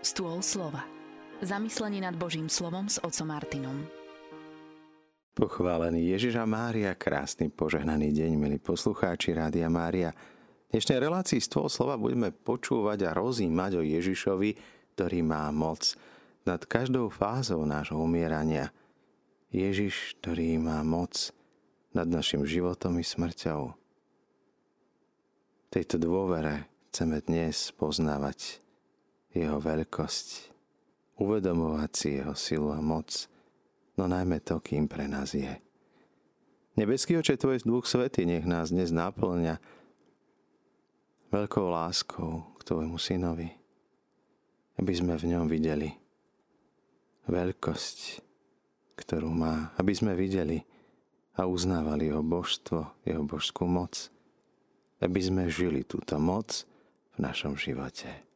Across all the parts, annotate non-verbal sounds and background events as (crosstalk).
Stôl slova. Zamyslenie nad Božím slovom s otcom Martinom. Pochválený Ježiša Mária, krásny požehnaný deň, milí poslucháči Rádia Mária. V dnešnej relácii Stôl slova budeme počúvať a rozímať o Ježišovi, ktorý má moc nad každou fázou nášho umierania. Ježiš, ktorý má moc nad našim životom i smrťou. V tejto dôvere chceme dnes poznávať jeho veľkosť, uvedomovať si jeho silu a moc, no najmä to, kým pre nás je. Nebeský oče, Tvoj Duch Svety nech nás dnes náplňa veľkou láskou k Tvojmu synovi, aby sme v ňom videli veľkosť, ktorú má, aby sme videli a uznávali jeho božstvo, jeho božskú moc, aby sme žili túto moc v našom živote.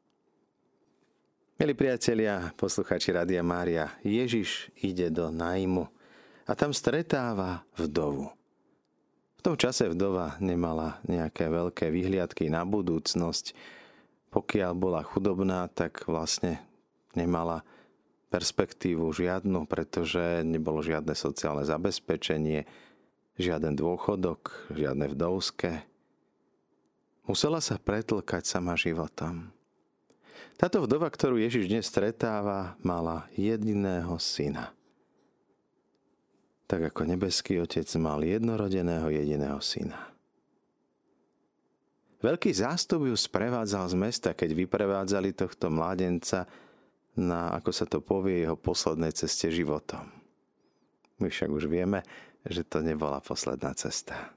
Milí priatelia, posluchači Radia Mária, Ježiš ide do najmu a tam stretáva vdovu. V tom čase vdova nemala nejaké veľké vyhliadky na budúcnosť. Pokiaľ bola chudobná, tak vlastne nemala perspektívu žiadnu, pretože nebolo žiadne sociálne zabezpečenie, žiaden dôchodok, žiadne vdovské. Musela sa pretlkať sama životom. Táto vdova, ktorú Ježiš dnes stretáva, mala jediného syna. Tak ako nebeský otec mal jednorodeného jediného syna. Veľký zástup ju sprevádzal z mesta, keď vyprevádzali tohto mládenca na, ako sa to povie, jeho poslednej ceste životom. My však už vieme, že to nebola posledná cesta.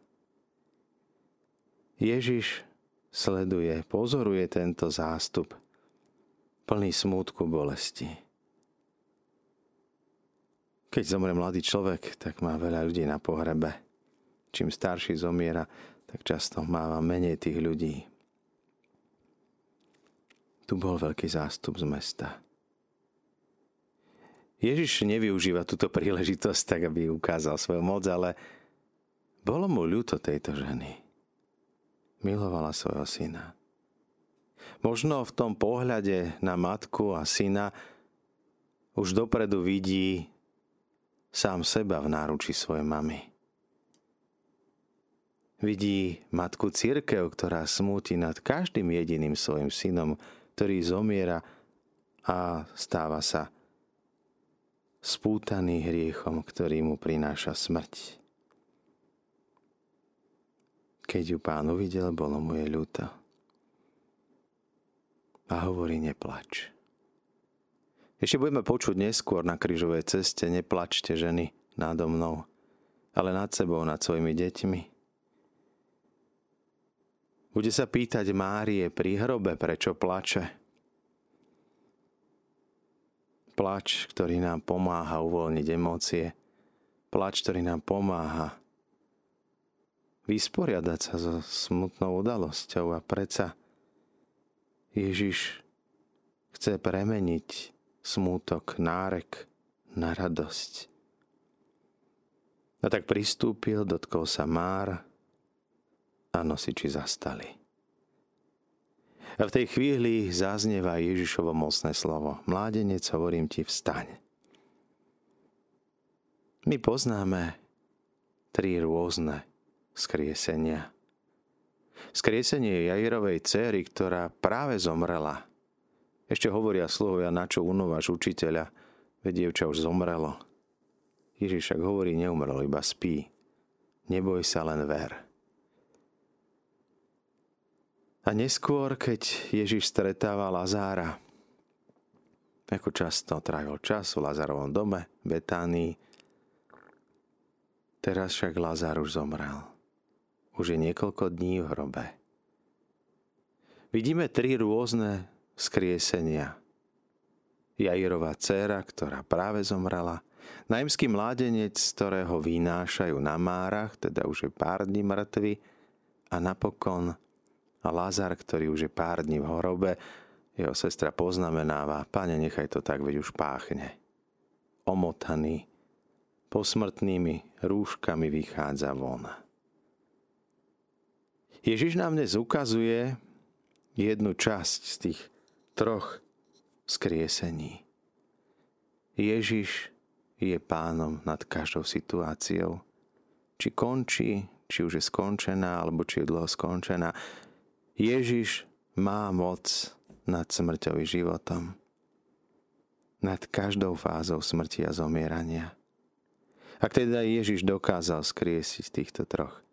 Ježiš sleduje, pozoruje tento zástup – plný smútku bolesti. Keď zomre mladý človek, tak má veľa ľudí na pohrebe. Čím starší zomiera, tak často máva menej tých ľudí. Tu bol veľký zástup z mesta. Ježiš nevyužíva túto príležitosť tak, aby ukázal svoju moc, ale bolo mu ľúto tejto ženy. Milovala svojho syna. Možno v tom pohľade na matku a syna už dopredu vidí sám seba v náruči svojej mamy. Vidí matku církev, ktorá smúti nad každým jediným svojim synom, ktorý zomiera a stáva sa spútaný hriechom, ktorý mu prináša smrť. Keď ju pán uvidel, bolo mu je ľúto a hovorí neplač. Ešte budeme počuť neskôr na krížovej ceste neplačte ženy nádo mnou, ale nad sebou, nad svojimi deťmi. Bude sa pýtať Márie pri hrobe, prečo plače. Plač, ktorý nám pomáha uvoľniť emócie. Plač, ktorý nám pomáha vysporiadať sa so smutnou udalosťou a predsa Ježiš chce premeniť smútok, nárek na radosť. A tak pristúpil, dotkol sa Mára a nosiči zastali. A v tej chvíli zaznieva Ježišovo mocné slovo. Mládenec, hovorím ti, vstaň. My poznáme tri rôzne skriesenia. Skriesenie Jairovej céry, ktorá práve zomrela. Ešte hovoria sluhovia, na čo unováš učiteľa, veď dievča už zomrelo. Ježiš však hovorí, neumrelo, iba spí. Neboj sa, len ver. A neskôr, keď Ježiš stretáva Lazára, ako často trávil čas v Lazarovom dome, Betánii, teraz však Lazár už zomrel už je niekoľko dní v hrobe. Vidíme tri rôzne skriesenia. Jairová dcéra, ktorá práve zomrela, najmský mládenec, ktorého vynášajú na márach, teda už je pár dní mŕtvy, a napokon Lazar, ktorý už je pár dní v hrobe, jeho sestra poznamenáva, pane, nechaj to tak, veď už páchne. Omotaný, posmrtnými rúškami vychádza von. Ježiš nám dnes ukazuje jednu časť z tých troch skriesení. Ježiš je pánom nad každou situáciou. Či končí, či už je skončená, alebo či je dlho skončená. Ježiš má moc nad smrťou životom. Nad každou fázou smrti a zomierania. Ak teda Ježiš dokázal skriesiť týchto troch,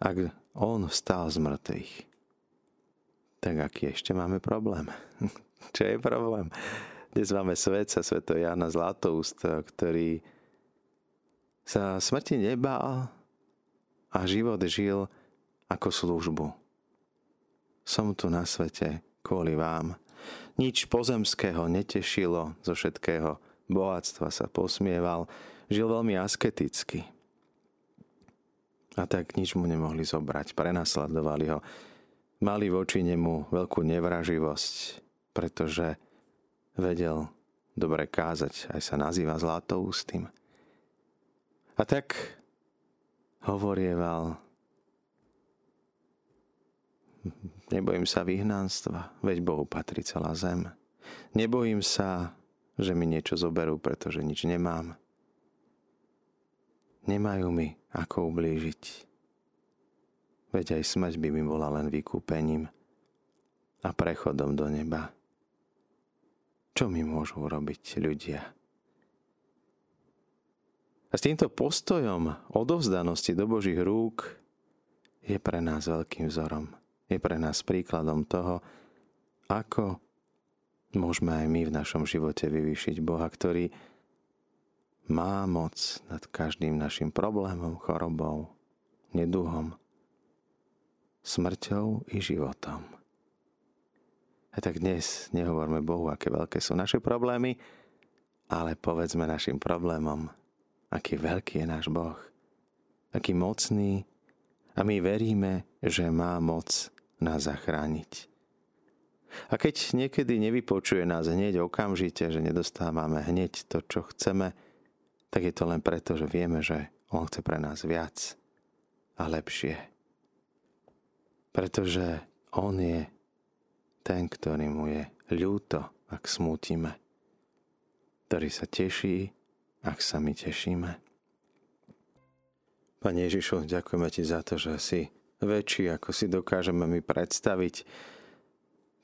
ak on vstal z mŕtvych, tak aký ešte máme problém? (laughs) Čo je problém? Dnes máme svetca, sveto Jana Zlatoust, ktorý sa smrti nebál a život žil ako službu. Som tu na svete kvôli vám. Nič pozemského netešilo zo všetkého bohatstva sa posmieval, žil veľmi asketicky. A tak nič mu nemohli zobrať, prenasledovali ho. Mali voči nemu veľkú nevraživosť, pretože vedel dobre kázať, aj sa nazýva zlatoústým. A tak hovorieval, nebojím sa vyhnanstva, veď Bohu patrí celá zem. Nebojím sa, že mi niečo zoberú, pretože nič nemám nemajú mi ako ublížiť. Veď aj smrť by mi bola len vykúpením a prechodom do neba. Čo mi môžu urobiť ľudia? A s týmto postojom odovzdanosti do Božích rúk je pre nás veľkým vzorom. Je pre nás príkladom toho, ako môžeme aj my v našom živote vyvýšiť Boha, ktorý má moc nad každým našim problémom, chorobou, neduhom, smrťou i životom. A tak dnes nehovorme Bohu, aké veľké sú naše problémy, ale povedzme našim problémom, aký veľký je náš Boh, aký mocný a my veríme, že má moc nás zachrániť. A keď niekedy nevypočuje nás hneď okamžite, že nedostávame hneď to, čo chceme, tak je to len preto, že vieme, že On chce pre nás viac a lepšie. Pretože On je ten, ktorý mu je ľúto, ak smútime, ktorý sa teší, ak sa my tešíme. Pane Ježišu, ďakujeme Ti za to, že si väčší, ako si dokážeme my predstaviť.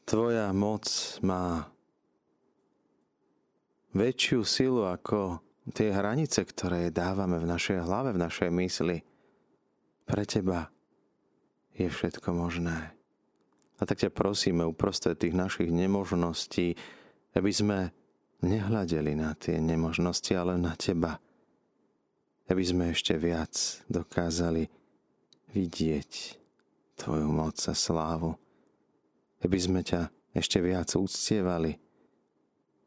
Tvoja moc má väčšiu silu, ako tie hranice, ktoré dávame v našej hlave, v našej mysli, pre teba je všetko možné. A tak ťa prosíme uprostred tých našich nemožností, aby sme nehľadeli na tie nemožnosti, ale na teba. Aby sme ešte viac dokázali vidieť tvoju moc a slávu. Aby sme ťa ešte viac úctievali,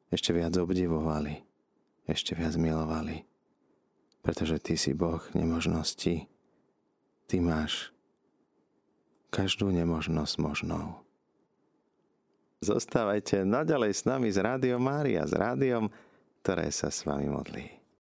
ešte viac obdivovali ešte viac milovali. Pretože Ty si Boh nemožností. Ty máš každú nemožnosť možnou. Zostávajte naďalej s nami z Rádiom Mária, s rádiom, ktoré sa s vami modlí.